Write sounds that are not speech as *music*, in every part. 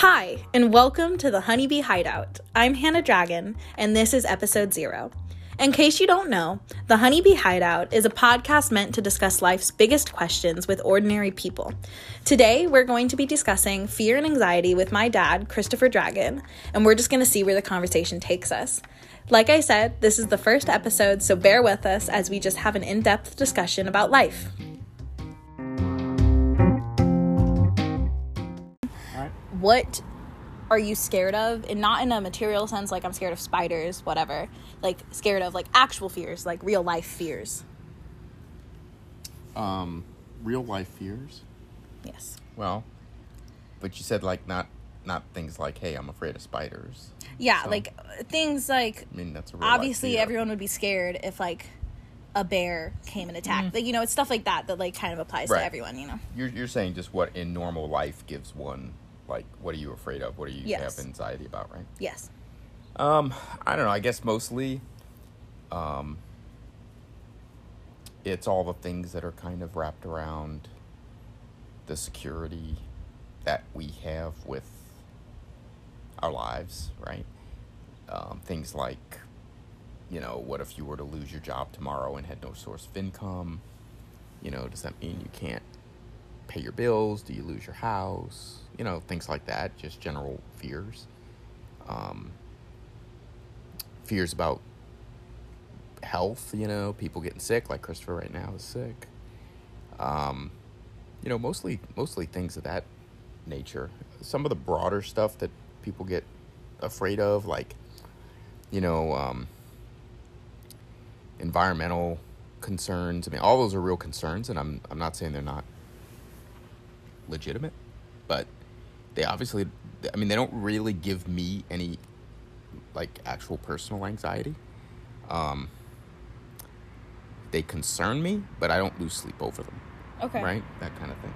Hi, and welcome to the Honeybee Hideout. I'm Hannah Dragon, and this is episode zero. In case you don't know, the Honeybee Hideout is a podcast meant to discuss life's biggest questions with ordinary people. Today, we're going to be discussing fear and anxiety with my dad, Christopher Dragon, and we're just going to see where the conversation takes us. Like I said, this is the first episode, so bear with us as we just have an in depth discussion about life. What are you scared of and not in a material sense like i'm scared of spiders whatever like scared of like actual fears like real life fears Um, real life fears. yes Well, but you said like not not things like, "Hey, I'm afraid of spiders." yeah So- like things like I mean, that's a real life obviously fear. everyone would be scared if like a bear came and attacked like you know it's stuff like that that like kind of applies Mm. Right. to everyone you know You're you're saying just what in normal life gives one like what are you afraid of? What do you Yes. have anxiety about, right? yes Um, I don't know. I guess mostly, um, it's all the things that are kind of wrapped around the security that we have with our lives, right? Um, things like, you know, what if you were to lose your job tomorrow and had no source of income? You know, does that mean you can't pay your bills? Do you lose your house? You know, things like that. Just general fears. Um, fears about health, you know, people getting sick, like Christopher right now is sick. Um, you know, mostly mostly things of that nature. Some of the broader stuff that people get afraid of, like, you know, um, environmental concerns. I mean, all those are real concerns, and I'm I'm not saying they're not legitimate, but they obviously, I mean, they don't really give me any like actual personal anxiety. Um, they concern me, but I don't lose sleep over them. okay Right? That kind of thing.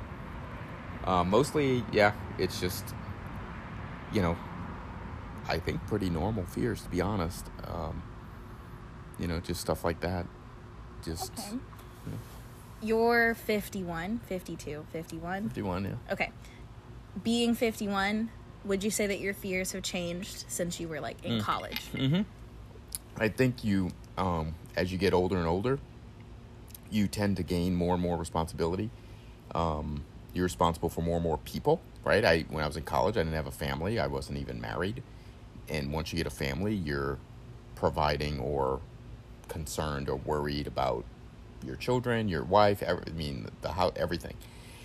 Uh, mostly, yeah, it's just, you know, I think pretty normal fears, to be honest. Um, you know, just stuff like that. Just okay you're 51 52 51 51, yeah. okay being 51 would you say that your fears have changed since you were like in college Mm-hmm. I think you, um, as you get older and older, you tend to gain more and more responsibility. Um, you're responsible for more and more people, right? I when I was in college, I didn't have a family. I wasn't even married. And once you get a family, you're providing or concerned or worried about your children, your wife. Every, I mean, the how everything.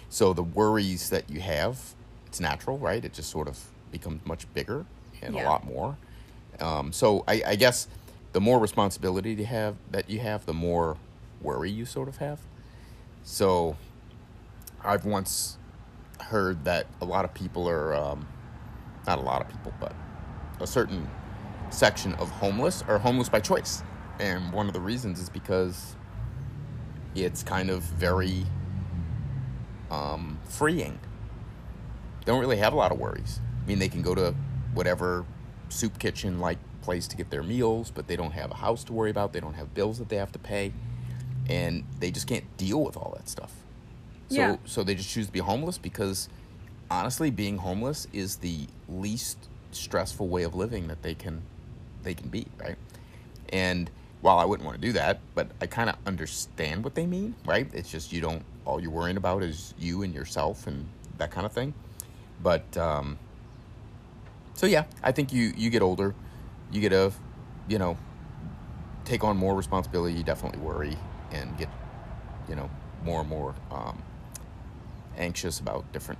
So the worries that you have, it's natural, right? It just sort of becomes much bigger and Yeah. a lot more. Um, so I, I guess the more responsibility you have that you have, the more worry you sort of have. So I've once heard that a lot of people are um, not a lot of people, but a certain section of homeless are homeless by choice, and one of the reasons is because it's kind of very um, freeing. They don't really have a lot of worries. I mean, they can go to whatever soup kitchen like place to get their meals, but they don't have a house to worry about. They don't have bills that they have to pay, and they just can't deal with all that stuff. So, Yeah. so they just choose to be homeless because, honestly, being homeless is the least stressful way of living that they can, they can be, right? And while I wouldn't want to do that, but I kind of understand what they mean, right? It's just you don't all you're worrying about is you and yourself and that kind of thing. But um, so yeah, I think you you get older, you get a, you know, take on more responsibility. You definitely worry and get, you know, more and more um, anxious about different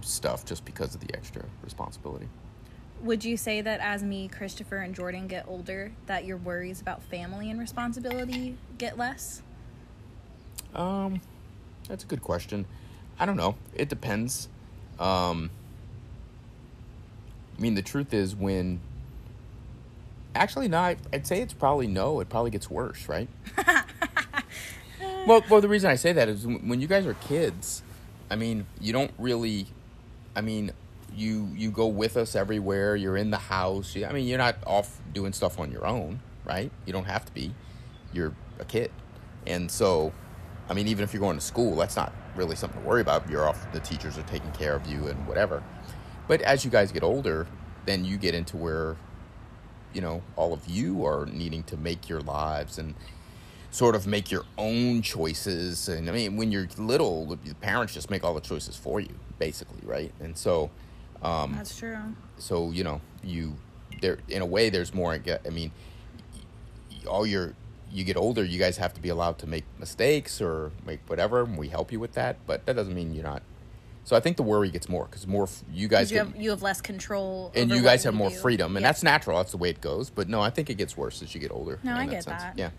stuff just because of the extra responsibility. Would you say that as me, Christopher, and Jordan get older, that your worries about family and responsibility get less? Um, that's a good question. I don't know. It depends. Um, I mean, the truth is when. Actually, no. I'd say it's probably no. It probably gets worse, right? *laughs* well, well, the reason I say that is when you guys are kids. I mean, you don't really. I mean, you you go with us everywhere. You're in the house. I mean, you're not off doing stuff on your own, right? You don't have to be. You're a kid, and so, I mean, even if you're going to school, that's not really something to worry about. You're off. The teachers are taking care of you and whatever. But as you guys get older, then you get into where, you know, all of you are needing to make your lives and sort of make your own choices. And I mean, when you're little, the parents just make all the choices for you, basically, right? And so, um, That's true. so you know, you there in a way, there's more. I mean, all your you get older, you guys have to be allowed to make mistakes or make whatever, and we help you with that. But that doesn't mean you're not. So I think the worry gets more because more you guys You get, have you have less control, and you guys have more do. freedom, and Yeah. that's natural. That's the way it goes. But no, I think it gets worse as you get older. No, I get sense. that. Yeah.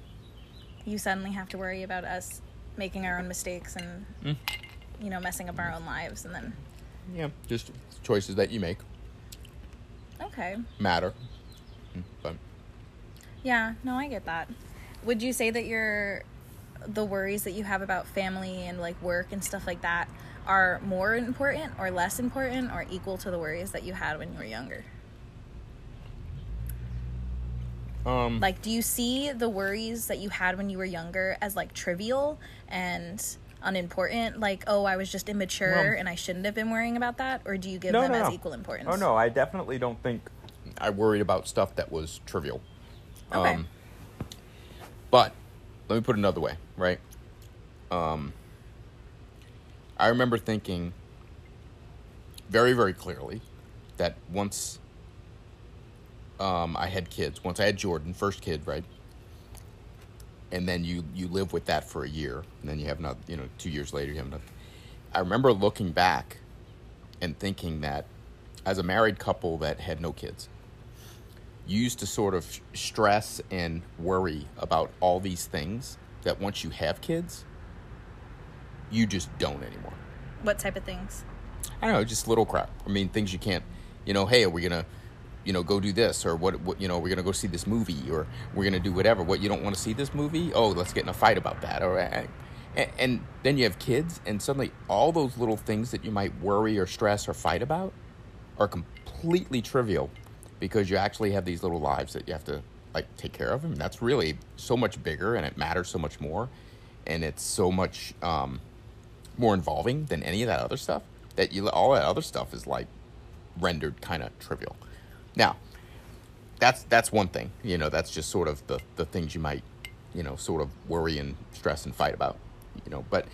you suddenly have to worry about us making our own mistakes and Mm. you know messing up our own lives, and then Yeah, just choices that you make okay, matter. Mm, But yeah, no, I get that. Would you say that your the worries that you have about family and like work and stuff like that are more important or less important or equal to the worries that you had when you were younger? um, Like, do you see the worries that you had when you were younger as like trivial and unimportant? Like, oh, I was just immature Well- and I shouldn't have been worrying about that? Or do you give No, them no, as no. equal importance? Oh no, I definitely don't think I worried about stuff that was trivial. Okay. Um, but let me put it another way, right? Um, I remember thinking very, very clearly that once um, I had kids, once I had Jordan, first kid, right? And then you you live with that for a year, and then you have not you know, two years later you have another. I remember looking back and thinking that as a married couple that had no kids, you used to sort of stress and worry about all these things that once you have kids, you just don't anymore. What type of things? I don't know, just little crap. I mean, things you can't, you know, hey, are we gonna, you know, go do this or what? What you know, we're gonna go see this movie or we're gonna do whatever. What you don't want to see this movie? Oh, let's get in a fight about that. All right. and, and then you have kids, and suddenly all those little things that you might worry or stress or fight about are completely trivial because you actually have these little lives that you have to like take care of. And that's really so much bigger, and it matters so much more, and it's so much. Um, more involving than any of that other stuff that you all that other stuff is like rendered kind of trivial now that's that's one thing you know that's just sort of the the things you might you know sort of worry and stress and fight about you know. But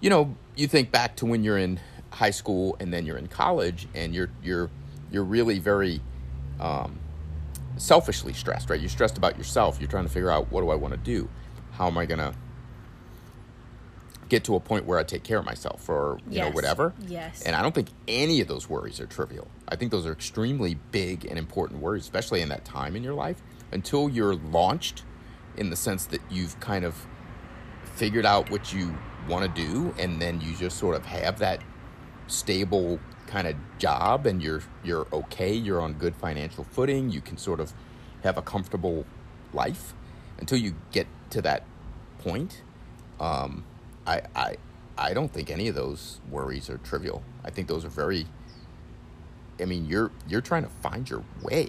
you know you think back to when you're in high school and then you're in college and you're you're you're really very um, selfishly stressed right? You're stressed about yourself. You're trying to figure out what do i want to do? How am i to get to a point where I take care of myself or you know whatever. Yes. And I don't think any of those worries are trivial. I think those are extremely big and important worries, especially in that time in your life until you're launched in the sense that you've kind of figured out what you want to do and then you just sort of have that stable kind of job and you're you're okay, you're on good financial footing, you can sort of have a comfortable life until you get to that point. Um, I, I, I don't think any of those worries are trivial. I think those are very. I mean, you're you're trying to find your way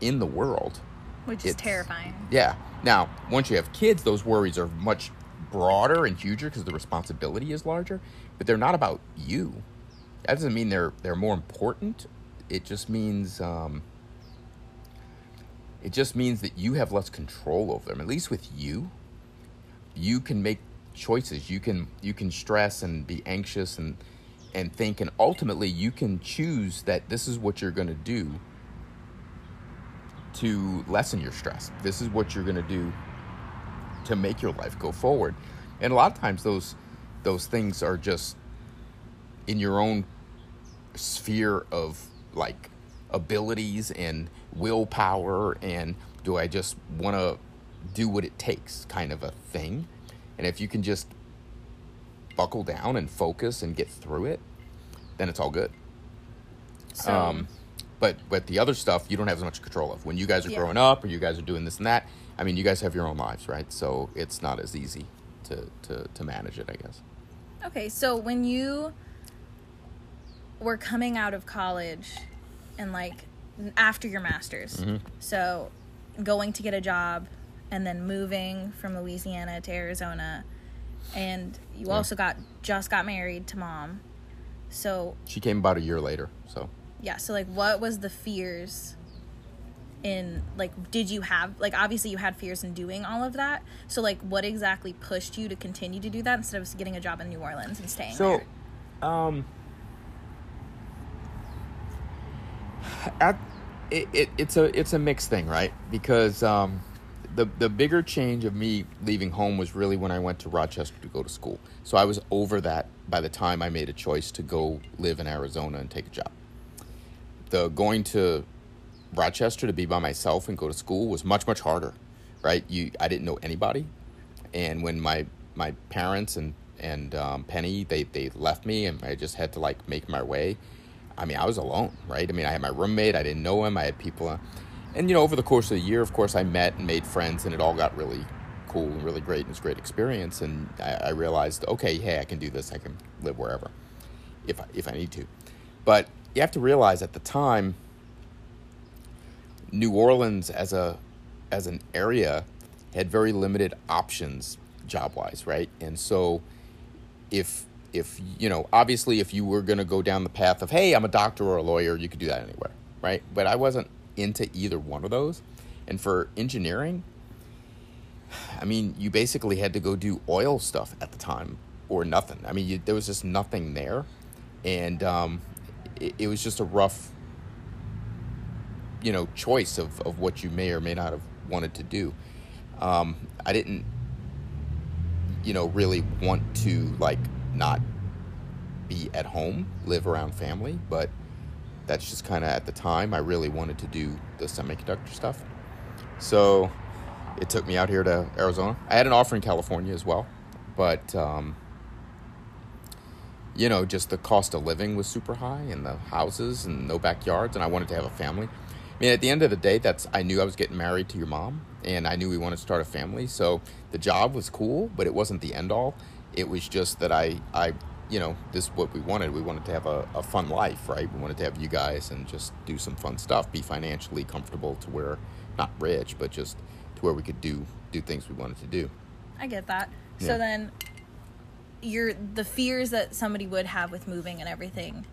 in the world. Which is it's- terrifying. Yeah. Now, once you have kids, those worries are much broader and huger because the responsibility is larger. But they're not about you. That doesn't mean they're they're more important. It just means um, it just means that you have less control over them. At least with you, you can make choices. You can you can stress and be anxious and and think, and ultimately you can choose that this is what you're going to do to lessen your stress. This is what you're going to do to make your life go forward. And a lot of times those those things are just in your own sphere of like abilities and willpower and do I just want to do what it takes kind of a thing. And if you can just buckle down and focus and get through it, then it's all good. So, Um, but but the other stuff you don't have as much control of. When you guys are Yeah. growing up or you guys are doing this and that, I mean, you guys have your own lives, right? So it's not as easy to to, to manage it, I guess. okay, so when you were coming out of college and like after your masters, Mm-hmm. so going to get a job and then moving from Louisiana to Arizona, and you Yeah. also got just got married to mom. So She came about a year later, so Yeah. So like, what was the fears? In like, did you have like obviously you had fears in doing all of that. So like, what exactly pushed you to continue to do that instead of getting a job in New Orleans and staying there? So, there? um, at, it, it, it's a it's a mixed thing, right? Because um, the the bigger change of me leaving home was really when I went to Rochester to go to school. So I was over that by the time I made a choice to go live in Arizona and take a job. The going to Rochester to be by myself and go to school was much much harder, right? You I didn't know anybody, and when my my parents and and um, Penny they they left me and I just had to like make my way. I mean I was alone, right? I mean I had my roommate, I didn't know him, I had people, and you know over the course of the year, of course I met and made friends, and it all got really cool and really great and it's a great experience. And I, I realized okay, hey, I can do this, I can live wherever, if I, if I need to, but you have to realize at the time New Orleans as a as an area had very limited options job wise, right? And so if if you know, obviously if you were going to go down the path of hey, I'm a doctor or a lawyer, you could do that anywhere, right? But I wasn't into either one of those. And for engineering, I mean, you basically had to go do oil stuff at the time or nothing. I mean, you, there was just nothing there. And um, it, it was just a rough you know choice of, of what you may or may not have wanted to do um, i didn't you know really want to like not be at home live around family but that's just kind of at the time i really wanted to do the semiconductor stuff so it took me out here to arizona i had an offer in california as well but um, you know just the cost of living was super high and the houses and no backyards and i wanted to have a family I mean, at the end of the day, that's I knew I was getting married to your mom, and I knew we wanted to start a family. So the job was cool, but it wasn't the end all. It was just that I, I, you know, this is what we wanted. We wanted to have a, a fun life, right? We wanted to have you guys and just do some fun stuff, be financially comfortable to where, not rich, but just to where we could do do things we wanted to do. I get that. Yeah. So then, you're the fears that somebody would have with moving and everything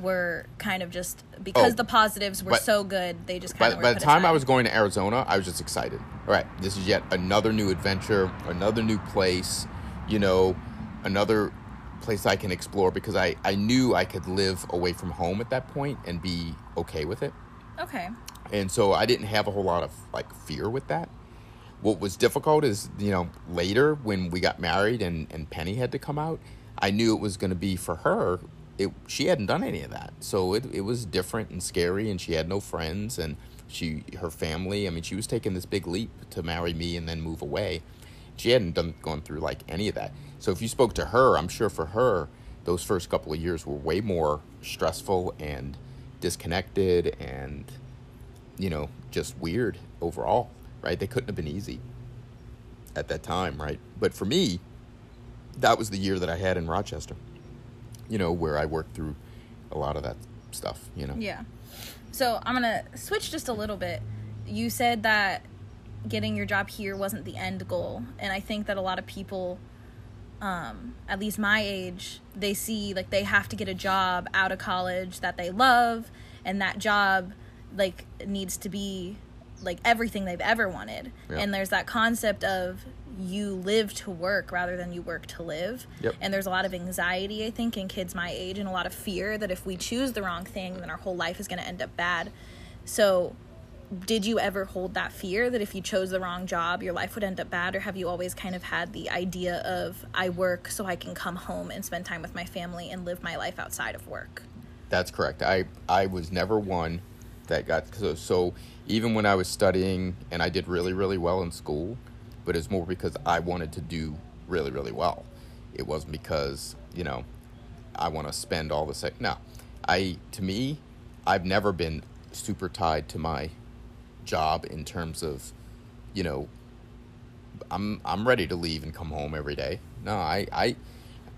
were kind of just because Oh, the positives were but- so good. They just By, kind of by the time I was going to Arizona, I was just excited. All right, this is yet another new adventure, another new place, you know, another place I can explore because I, I knew I could live away from home at that point and be okay with it. okay. And so I didn't have a whole lot of like fear with that. What was difficult is, you know, later when we got married and, and Penny had to come out, I knew it was going to be for her. It, she hadn't done any of that. So it, it was different and scary and she had no friends and she, her family, I mean, she was taking this big leap to marry me and then move away. She hadn't done, gone through like any of that. So if you spoke to her, I'm sure for her, those first couple of years were way more stressful and disconnected and you know, just weird overall, right? They couldn't have been easy at that time, right? But for me, that was the year that I had in Rochester, you know, where I worked through a lot of that stuff, you know. Yeah. So I'm gonna switch just a little bit. You said that getting your job here wasn't the end goal, and I think that a lot of people, um, at least my age, they see like they have to get a job out of college that they love, and that job like needs to be like everything they've ever wanted. Yeah. And there's that concept of you live to work rather than you work to live. Yep. And there's a lot of anxiety, I think, in kids my age, and a lot of fear that if we choose the wrong thing, then our whole life is going to end up bad. So, did you ever hold that fear that if you chose the wrong job, your life would end up bad? Or have you always kind of had the idea of, I work so I can come home and spend time with my family and live my life outside of work? That's correct. I I was never one that got so, so even when I was studying and I did really really well in school, but it's more because I wanted to do really really well. It wasn't because you know I want to spend all the sec. No, I to me, I've never been super tied to my job in terms of you know I'm I'm ready to leave and come home every day. No, I I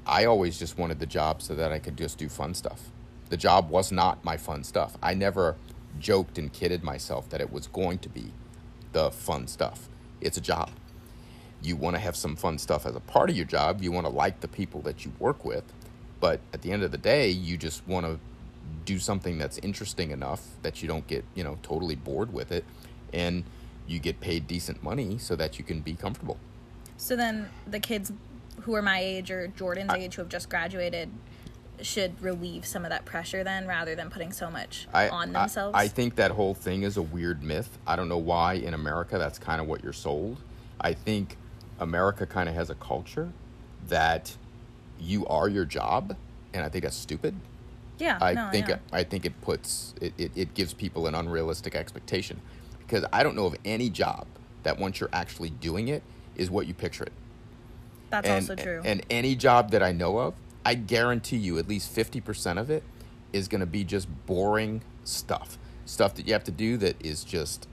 I always just wanted the job so that I could just do fun stuff. The job was not my fun stuff. I never joked and kidded myself that it was going to be the fun stuff. It's a job. You want to have some fun stuff as a part of your job. You want to like the people that you work with. But at the end of the day, you just want to do something that's interesting enough that you don't get you know totally bored with it and you get paid decent money so that you can be comfortable So then the kids who are my age or Jordan's age who have just graduated should relieve some of that pressure then rather than putting so much I, on themselves. I, think that whole thing is a weird myth. I don't know why in America that's kind of what you're sold. I think America kind of has a culture that you are your job, and I think that's stupid. yeah, I no, think know. I think it puts it, it, it gives people an unrealistic expectation because I don't know of any job that once you're actually doing it is what you picture it. that's and, also true. And any job that I know of, I guarantee you at least 50% of it is going to be just boring stuff. Stuff that you have to do that is just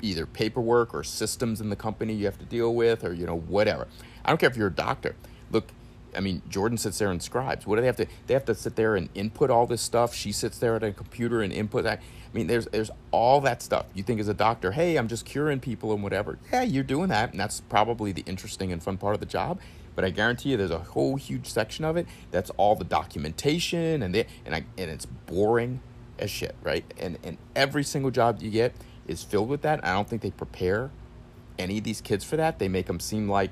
either paperwork or systems in the company you have to deal with or, you know, whatever. I don't care if you're a doctor. Look, I mean, Jordan sits there and scribes. What do they have to? They have to sit there and input all this stuff. She sits there at a computer and input that. I mean, there's there's all that stuff. You think as a doctor, hey, I'm just curing people and whatever. Yeah, you're doing that, and that's probably the interesting and fun part of the job. But I guarantee you, there's a whole huge section of it that's all the documentation and the, and I, and it's boring as shit, right? And and every single job you get is filled with that. I don't think they prepare any of these kids for that. They make them seem like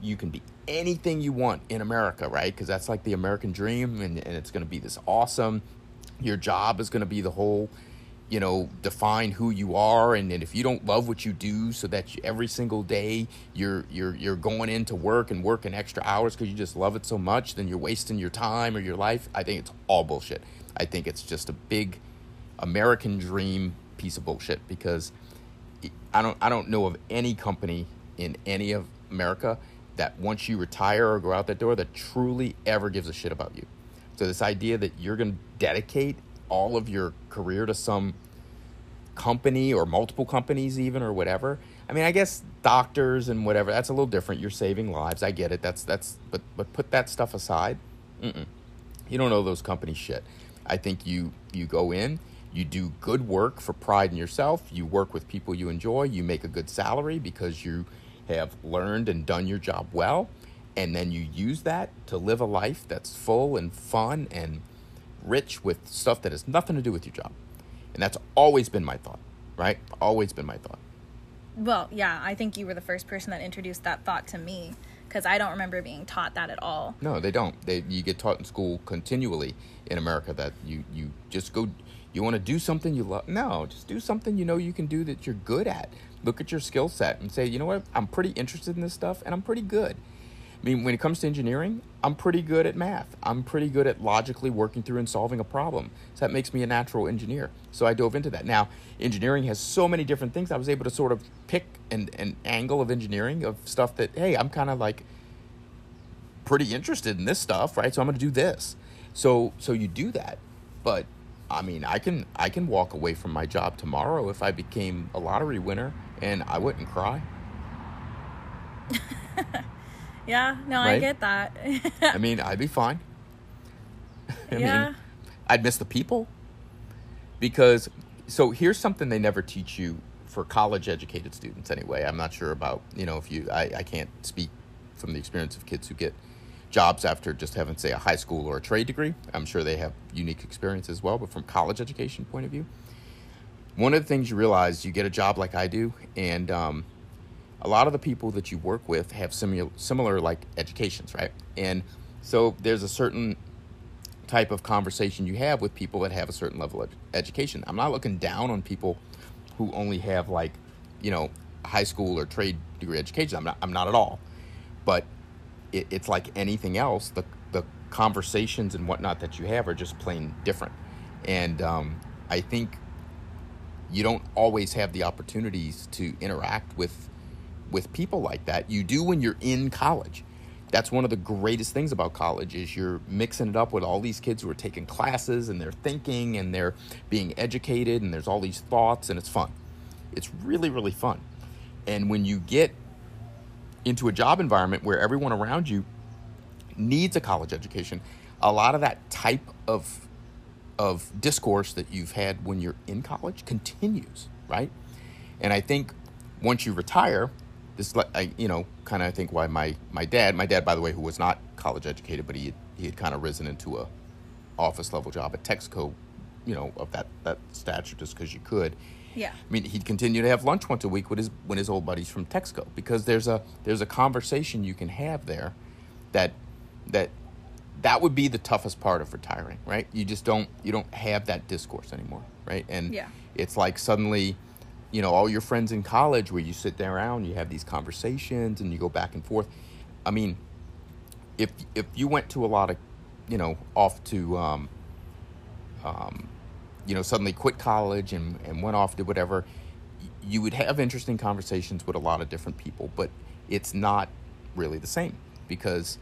you can be anything you want in America, right? Because that's like the American dream, and, and it's going to be this awesome. Your job is going to be the whole, you know, define who you are, and, and if you don't love what you do, so that you, every single day you're you're you're going into work and working extra hours because you just love it so much, then you're wasting your time or your life. I think it's all bullshit. I think it's just a big American dream piece of bullshit because I don't I don't know of any company in any of America that once you retire or go out that door that truly ever gives a shit about you. So this idea that you're going to dedicate all of your career to some company or multiple companies even or whatever. I mean, I guess doctors and whatever, that's a little different. You're saving lives. I get it. That's that's but but put that stuff aside. Mm-mm. You don't know those companies shit. I think you you go in, you do good work for pride in yourself. You work with people you enjoy. You make a good salary because you have learned and done your job well, and then you use that to live a life that's full and fun and rich with stuff that has nothing to do with your job. And that's always been my thought, right? Always been my thought. well, yeah, I think you were the first person that introduced that thought to me because I don't remember being taught that at all. No, they don't. They you get taught in school continually in America that you you just go you want to do something you love. No, just do something you know you can do that you're good at. Look at your skill set and say, "You know what? I'm pretty interested in this stuff and I'm pretty good." I mean, when it comes to engineering, I'm pretty good at math. I'm pretty good at logically working through and solving a problem. So that makes me a natural engineer. So I dove into that. Now, engineering has so many different things. I was able to sort of pick an, an angle of engineering of stuff that, hey, I'm kind of like pretty interested in this stuff, right? So I'm going to do this. So so you do that. But I mean, I can I can walk away from my job tomorrow if I became a lottery winner and I wouldn't cry. *laughs* Yeah, no, I get that. I mean, I'd be fine. *laughs* I Yeah. mean, I'd miss the people. Because, so here's something they never teach you for college educated students anyway. I'm not sure about, you know, if you, I, I can't speak from the experience of kids who get jobs after just having, say, a high school or a trade degree. I'm sure they have unique experience as well, but from college education point of view, one of the things you realize, you get a job like I do, and um, a lot of the people that you work with have similar similar like educations, right? And so there's a certain type of conversation you have with people that have a certain level of education. I'm not looking down on people who only have like, you know, high school or trade degree education. I'm not. I'm not at all. But it, it's like anything else. The the conversations and whatnot that you have are just plain different. And um, I think you don't always have the opportunities to interact with with people like that. You do when you're in college. That's one of the greatest things about college is you're mixing it up with all these kids who are taking classes and they're thinking and they're being educated and there's all these thoughts and it's fun. It's really really fun. And when you get into a job environment where everyone around you needs a college education, a lot of that type of of discourse that you've had when you're in college continues, right? And I think once you retire, this like I you know kind of I think why my my dad, my dad by the way, who was not college educated, but he had, he had kind of risen into a office level job at Texaco, you know, of that that stature just because you could. Yeah. I mean, he'd continue to have lunch once a week with his when his old buddies from Texaco because there's a there's a conversation you can have there that that that would be the toughest part of retiring, right? You just don't you don't have that discourse anymore, right? And Yeah. it's like suddenly, you know, all your friends in college where you sit there around, you have these conversations and you go back and forth. I mean, if if you went to a lot of, you know, off to um, um, you know, suddenly quit college and, and went off to whatever, you would have interesting conversations with a lot of different people, but it's not really the same because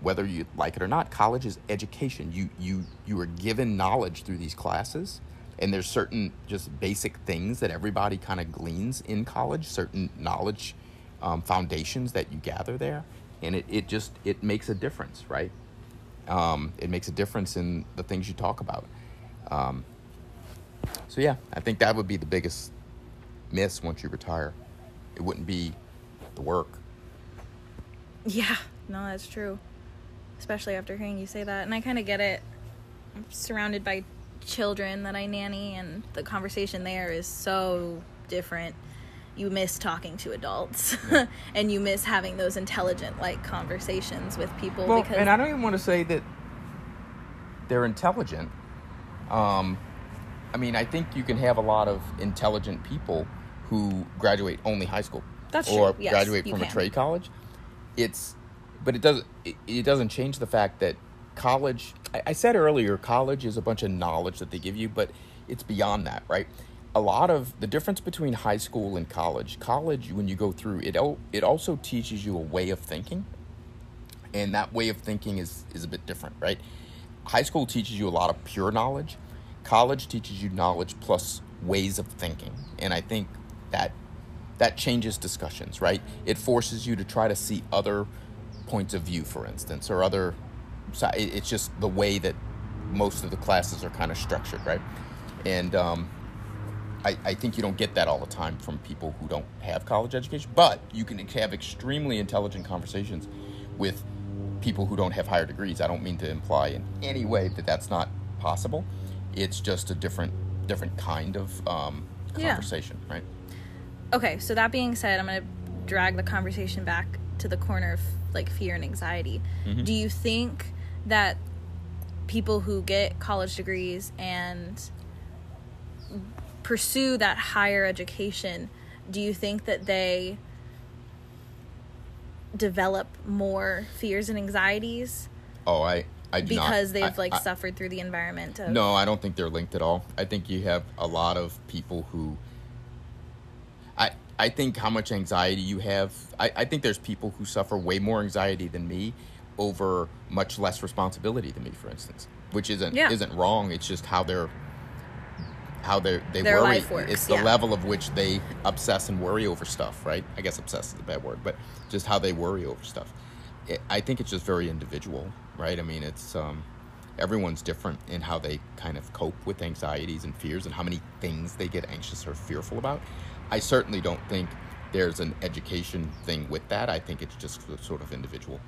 whether you like it or not, college is education. You you you are given knowledge through these classes, and there's certain just basic things that everybody kind of gleans in college, certain knowledge um, foundations that you gather there, and it, it just it makes a difference, right? Um, it makes a difference in the things you talk about. Um, so yeah, I think that would be the biggest miss once you retire. It wouldn't be the work. Yeah, no, that's true. Especially after hearing you say that. And I kind of get it. I'm surrounded by children that I nanny, and the conversation there is so different. You miss talking to adults, *laughs* and you miss having those intelligent, like, conversations with people. Well, because and I don't even want to say that they're intelligent. Um, I mean, I think you can have a lot of intelligent people who graduate only high school That's or true. Yes, graduate from a can. trade college. It's, but it doesn't. It, it doesn't change the fact that college. I, I said earlier, college is a bunch of knowledge that they give you, but it's beyond that, right? A lot of the difference between high school and college. College, when you go through it, it also teaches you a way of thinking and that way of thinking is is a bit different right high school teaches you a lot of pure knowledge college teaches you knowledge plus ways of thinking and i think that that changes discussions right it forces you to try to see other points of view for instance or other. It's just the way that most of the classes are kind of structured right and um, I, I think you don't get that all the time from people who don't have college education, but you can have extremely intelligent conversations with people who don't have higher degrees. I don't mean to imply in any way that that's not possible. It's just a different different kind of um, Yeah. conversation, right? Okay, so that being said, I'm going to drag the conversation back to the corner of like fear and anxiety. Mhm. Do you think that people who get college degrees and pursue that higher education, do you think that they develop more fears and anxieties Oh, I I do not- because they've I- like I- suffered through the environment of No, I don't think they're linked at all. I think you have a lot of people who. I think how much anxiety you have. I, I think there's people who suffer way more anxiety than me over much less responsibility than me, for instance, which isn't Yeah. isn't wrong. It's just how they're how they they Their worry. works, it's the yeah. level of which they obsess and worry over stuff, right? I guess obsess is a bad word, but just how they worry over stuff. It, I think it's just very individual, right? I mean, it's um, everyone's different in how they kind of cope with anxieties and fears and how many things they get anxious or fearful about. I certainly don't think there's an education thing with that. I think it's just sort of individual.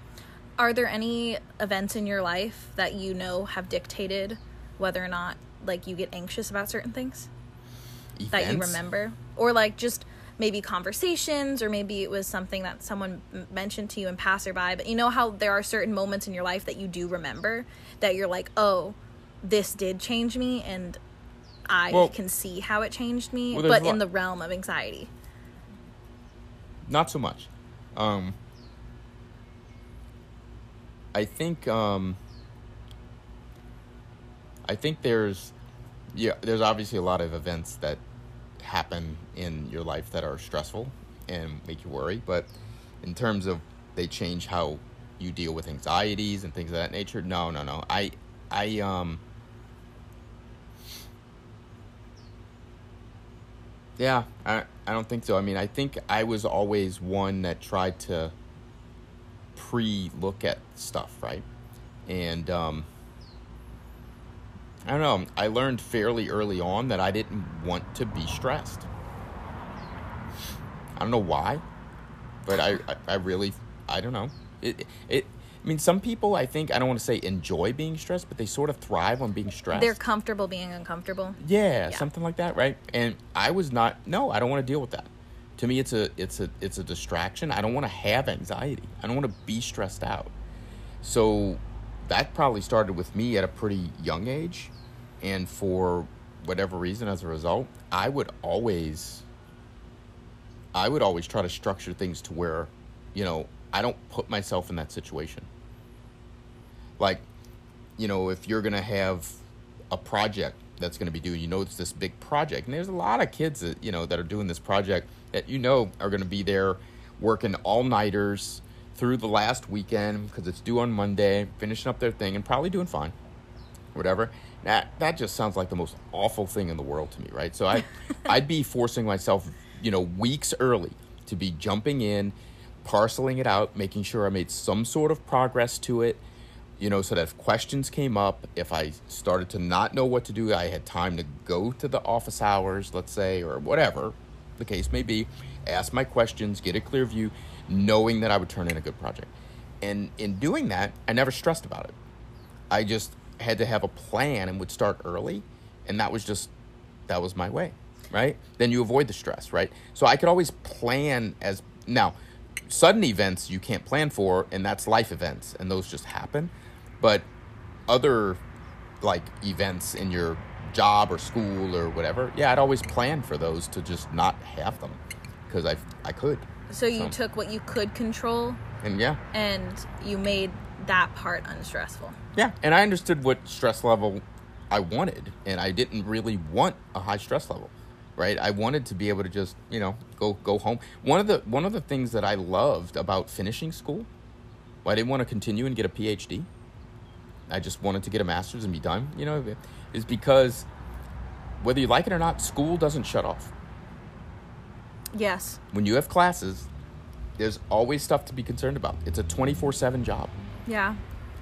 Are there any events in your life that you know have dictated whether or not like you get anxious about certain things that you remember or like just maybe conversations or maybe it was something that someone mentioned to you in passerby but you know how there are certain moments in your life that you do remember that you're like oh this did change me and i Well- can see how it changed me Well, but in the realm of anxiety Not so much. Um, I think um, I think there's yeah there's obviously a lot of events that happen in your life that are stressful and make you worry, but in terms of they change how you deal with anxieties and things of that nature, no, no, no. I I um Yeah, I I don't think so. I mean, I think I was always one that tried to pre-look at stuff, right? And um I don't know. I learned fairly early on that I didn't want to be stressed. I don't know why, but I I, I really I don't know. It it I mean, some people, I think, I don't want to say enjoy being stressed, but they sort of thrive on being stressed. They're comfortable being uncomfortable. yeah, Yeah. something like that, right? And I was not. No, I don't want to deal with that. To me, it's a it's a it's a distraction. I don't want to have anxiety. I don't want to be stressed out. So that probably started with me at a pretty young age, and for whatever reason, as a result, I would always I would always try to structure things to where, you know, I don't put myself in that situation. Like, you know, if you're going to have a project that's going to be due, you know, it's this big project. And there's a lot of kids that, you know, that are doing this project that you know are going to be there working all nighters through the last weekend because it's due on Monday, finishing up their thing and probably doing fine whatever. That that just sounds like the most awful thing in the world to me, right? So I *laughs* I'd be forcing myself, you know, weeks early to be jumping in, parceling it out, making sure I made some sort of progress to it, you know, so that if questions came up, if I started to not know what to do, I had time to go to the office hours, let's say, or whatever the case may be, ask my questions, get a clear view, knowing that I would turn in a good project. And in doing that, I never stressed about it. I just had to have a plan and would start early, and that was just that was my way, right? Then you avoid the stress, right? So I could always plan as now sudden events you can't plan for, and that's life events, and those just happen. But other like events in your job or school or whatever, yeah, I'd always plan for those to just not have them because I I could, So you So- took what you could control and yeah, and you made that part unstressful. Yeah, and I understood what stress level I wanted, and I didn't really want a high stress level, right? I wanted to be able to just, you know, go go home. One of the one of the things that I loved about finishing school, why I didn't want to continue and get a PhD. I just wanted to get a master's and be done, you know, is because whether you like it or not, school doesn't shut off. Yes. When you have classes, there's always stuff to be concerned about. It's a 24/7 job Yeah.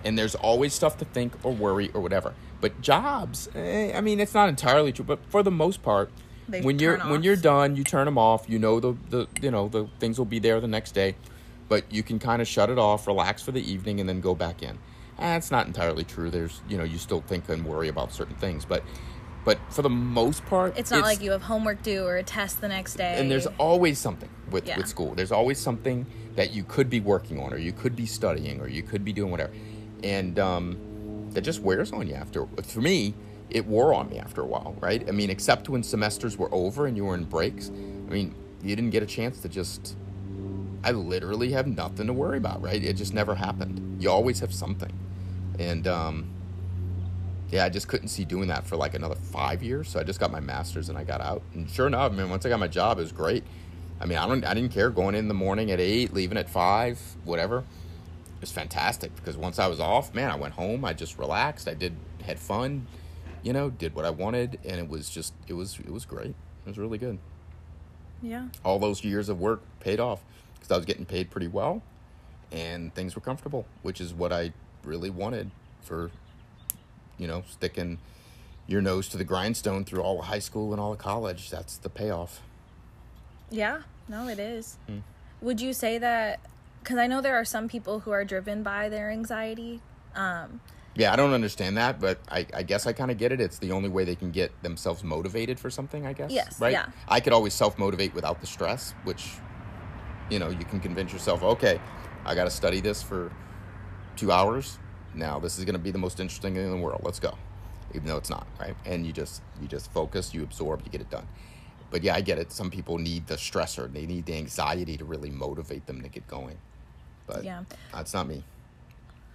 and there's always stuff to think or worry or whatever. But jobs, eh, I mean, it's not entirely true, but for the most part, They when you're when you're done, you turn them off. You know the the you know the things will be there the next day, but you can kind of shut it off, relax for the evening, and then go back in. That's not entirely true. There's you know you still think and worry about certain things, but but for the most part, It's not like you have homework due or a test the next day. and there's always something with, Yeah. with school. There's always something that you could be working on, or you could be studying, or you could be doing whatever, and um, that just wears on you after. For me, it wore on me after a while, right? I mean, except when semesters were over and you were in breaks. I mean, you didn't get a chance to just. I literally have nothing to worry about, right? It just never happened. You always have something, and um, yeah, I just couldn't see doing that for like another five years. So I just got my master's and I got out. And sure enough, I mean, once I got my job, it was great. I mean, I don't, I didn't care going in the morning at eight, leaving at five, whatever. It was fantastic because once I was off, man, I went home. I just relaxed. I did, had fun, you know, did what I wanted, and it was just, it was, it was great. It was really good. Yeah. All those years of work paid off because I was getting paid pretty well, and things were comfortable, which is what I really wanted for you know, sticking your nose to the grindstone through all of high school and all of college. That's the payoff. Yeah. No, it is. Hmm. Would you say that? Because I know there are some people who are driven by their anxiety. Um, Yeah, I don't understand that, but I, I guess I kind of get it. It's the only way they can get themselves motivated for something, I guess. Yes, Right? yeah. I could always self motivate without the stress, which, you know, you can convince yourself, okay, I got to study this for two hours. Now this is going to be the most interesting thing in the world. Let's go. Even though it's not, right? And you just you just focus, you absorb, you get it done. But yeah, I get it. Some people need the stressor. They need the anxiety to really motivate them to get going. But Yeah. that's not me.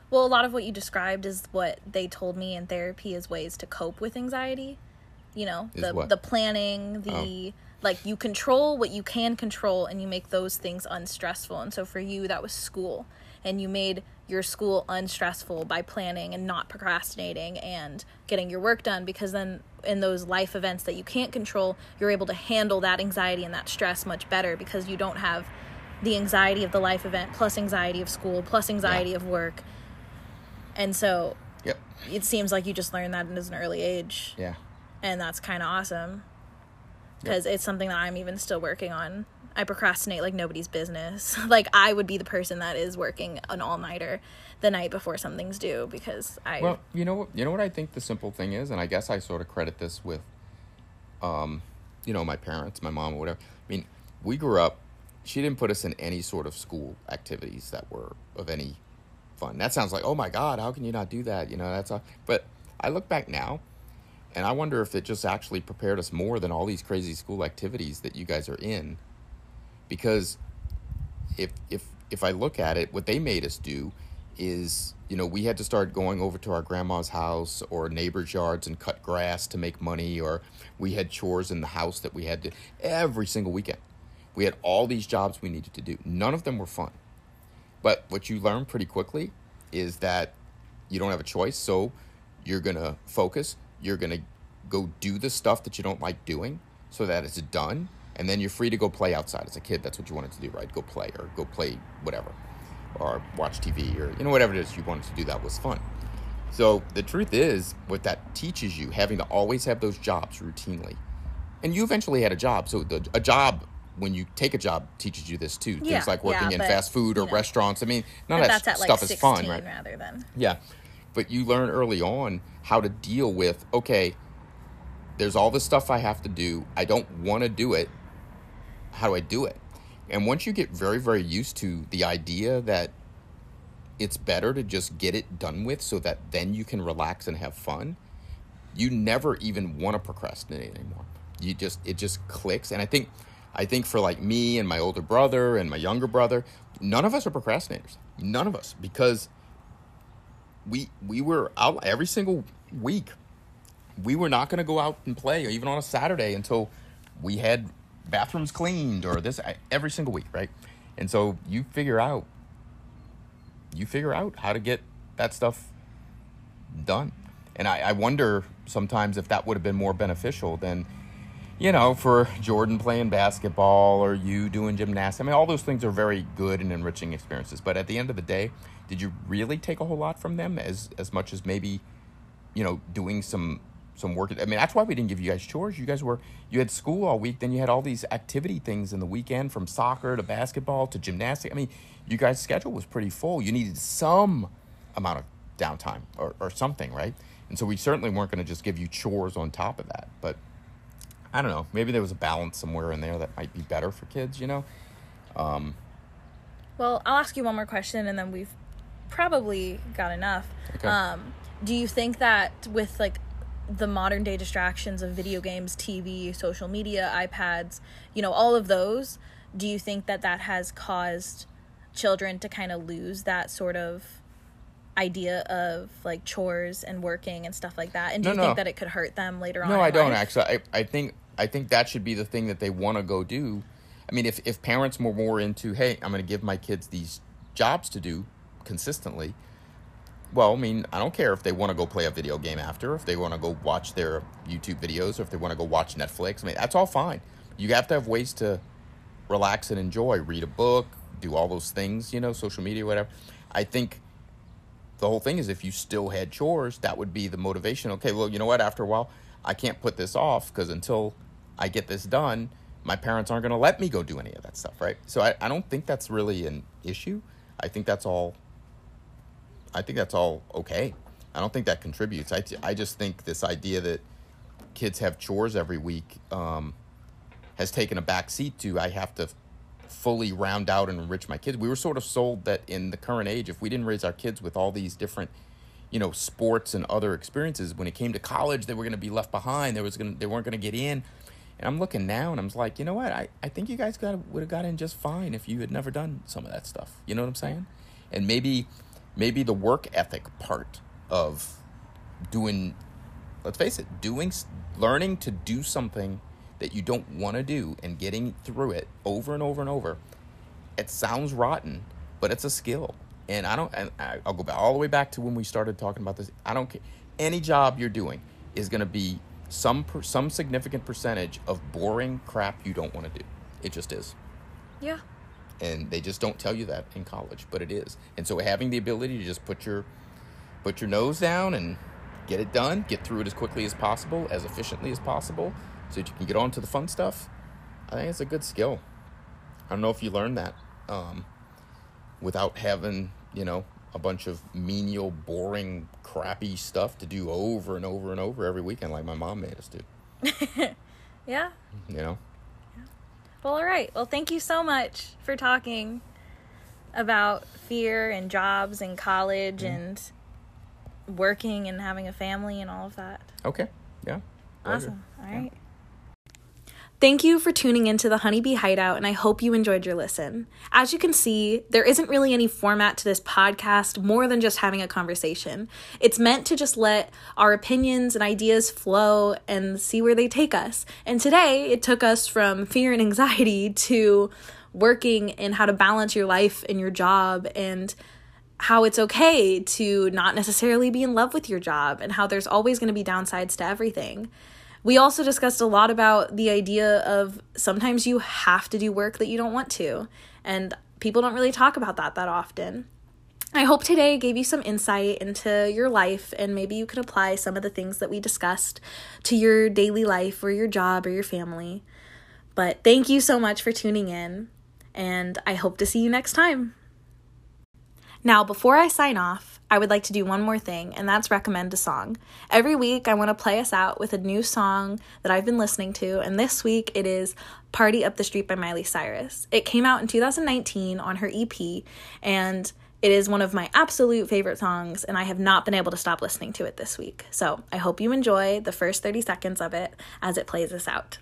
Well, a lot of what you described is what they told me in therapy as ways to cope with anxiety. You know, Is the what? Oh. the planning, the oh. like you control what you can control and you make those things unstressful. And so for you that was school and you made your school unstressful by planning and not procrastinating and getting your work done because then in those life events that you can't control, you're able to handle that anxiety and that stress much better because you don't have the anxiety of the life event plus anxiety of school plus anxiety of work. And so Yep. it seems like you just learned that at an early age Yeah. and that's kind of awesome because it's something that I'm even still working on I procrastinate like nobody's business. *laughs* like I would be the person that is working an all nighter the night before something's due because I Well, you know what you know what I think the simple thing is, and I guess I sort of credit this with um, you know, my parents, my mom or whatever. I mean, we grew up she didn't put us in any sort of school activities that were of any fun. That sounds like, oh my God, how can you not do that? You know, that's all. But I look back now and I wonder if it just actually prepared us more than all these crazy school activities that you guys are in. Because if if if I look at it, what they made us do is, you know, we had to start going over to our grandma's house or neighbors' yards and cut grass to make money, or we had chores in the house that we had to every single weekend. We had all these jobs we needed to do. None of them were fun. But what you learn pretty quickly is that you don't have a choice. So you're going to focus. You're going to go do the stuff that you don't like doing so that it's done. And then you're free to go play outside. As a kid, that's what you wanted to do, right? Go play or go play whatever or watch TV or, you know, whatever it is you wanted to do that was fun. So the truth is, what that teaches you, having to always have those jobs routinely, and you eventually had a job. So the, a job when you take a job teaches you this too. Yeah, Things like working yeah, in fast food or you know. restaurants. I mean, none of that stuff like is fun, right? rather than Yeah. But you learn early on how to deal with, okay, there's all this stuff I have to do. I don't want to do it. How do I do it? And once you get very, very used to the idea that it's better to just get it done with so that then you can relax and have fun, you never even want to procrastinate anymore. You just it just clicks. And I think I think for like me and my older brother and my younger brother, none of us are procrastinators. None of us because we we were out every single week. We were not going to go out and play, even on a Saturday, until we had bathrooms cleaned, or this every single week, right? And so you figure out, you figure out how to get that stuff done. And I, I wonder sometimes if that would have been more beneficial than, you know, for Jordan playing basketball or you doing gymnastics. I mean, all those things are very good and enriching experiences. But at the end of the day, did you really take a whole lot from them as as much as maybe, you know, doing some some work? I mean, that's why we didn't give you guys chores. You guys were you had school all week, then you had all these activity things in the weekend, from soccer to basketball to gymnastics. I mean, you guys' schedule was pretty full. You needed some amount of downtime or, or something, right? And so we certainly weren't going to just give you chores on top of that. But I don't know. Maybe there was a balance somewhere in there that might be better for kids, you know? Um, Well, I'll ask you one more question and then we've probably got enough. Okay. Um, do you think that with like the modern day distractions of video games, TV, social media, iPads, you know, all of those, do you think that that has caused children to kind of lose that sort of idea of like chores and working and stuff like that? And do No, you no. think that it could hurt them later on? no, I don't life? actually. I, I think I think that should be the thing that they want to go do. I mean, if if parents were more into, hey, I'm going to give my kids these jobs to do consistently. Well, I mean, I don't care if they want to go play a video game after, if they want to go watch their YouTube videos, or if they want to go watch Netflix. I mean, that's all fine. You have to have ways to relax and enjoy, read a book, do all those things, you know, social media, whatever. I think the whole thing is if you still had chores, that would be the motivation. Okay, well, you know what? After a while, I can't put this off because until I get this done, my parents aren't going to let me go do any of that stuff, right? So I, I don't think that's really an issue. I think that's all. I think that's all okay. I don't think that contributes. I, I just think this idea that kids have chores every week um, has taken a back seat to I have to fully round out and enrich my kids. We were sort of sold that in the current age, if we didn't raise our kids with all these different, you know, sports and other experiences, when it came to college, they were going to be left behind. There was going they weren't going to get in. And I'm looking now and I'm like, you know what? I, I think you guys got would have got in just fine if you had never done some of that stuff. You know what I'm saying? And maybe maybe the work ethic part of doing let's face it, doing learning to do something that you don't want to do and getting through it over and over and over. It sounds rotten, but it's a skill. And I don't and I'll go back all the way back to when we started talking about this. I don't care any job you're doing is going to be some per, some significant percentage of boring crap you don't want to do. It just is Yeah. and they just don't tell you that in college, but it is. And so having the ability to just put your put your nose down and get it done, get through it as quickly as possible, as efficiently as possible, so that you can get on to the fun stuff. I think it's a good skill. I don't know if you learned that um, without having, you know, a bunch of menial, boring, crappy stuff to do over and over and over every weekend, like my mom made us do. *laughs* yeah. You know. Well, all right. Well, thank you so much for talking about fear and jobs and college mm-hmm. and working and having a family and all of that. Okay. Yeah. Awesome. All right. Yeah. Thank you for tuning into the Honeybee Hideout, and I hope you enjoyed your listen. As you can see, there isn't really any format to this podcast more than just having a conversation. It's meant to just let our opinions and ideas flow and see where they take us. And today, it took us from fear and anxiety *laughs* to working and how to balance your life and your job and how it's okay to not necessarily be in love with your job and how there's always going to be downsides to everything. We also discussed a lot about the idea of sometimes you have to do work that you don't want to, and people don't really talk about that that often. I hope today gave you some insight into your life and maybe you could apply some of the things that we discussed to your daily life or your job or your family. But thank you so much for tuning in, and I hope to see you next time. Now, before I sign off, I would like to do one more thing, and that's recommend a song. Every week, I want to play us out with a new song that I've been listening to, and this week it is Party Up the Street by Miley Cyrus. It came out in 2019 on her EP, and it is one of my absolute favorite songs, and I have not been able to stop listening to it this week. So I hope you enjoy the first 30 seconds of it as it plays us out.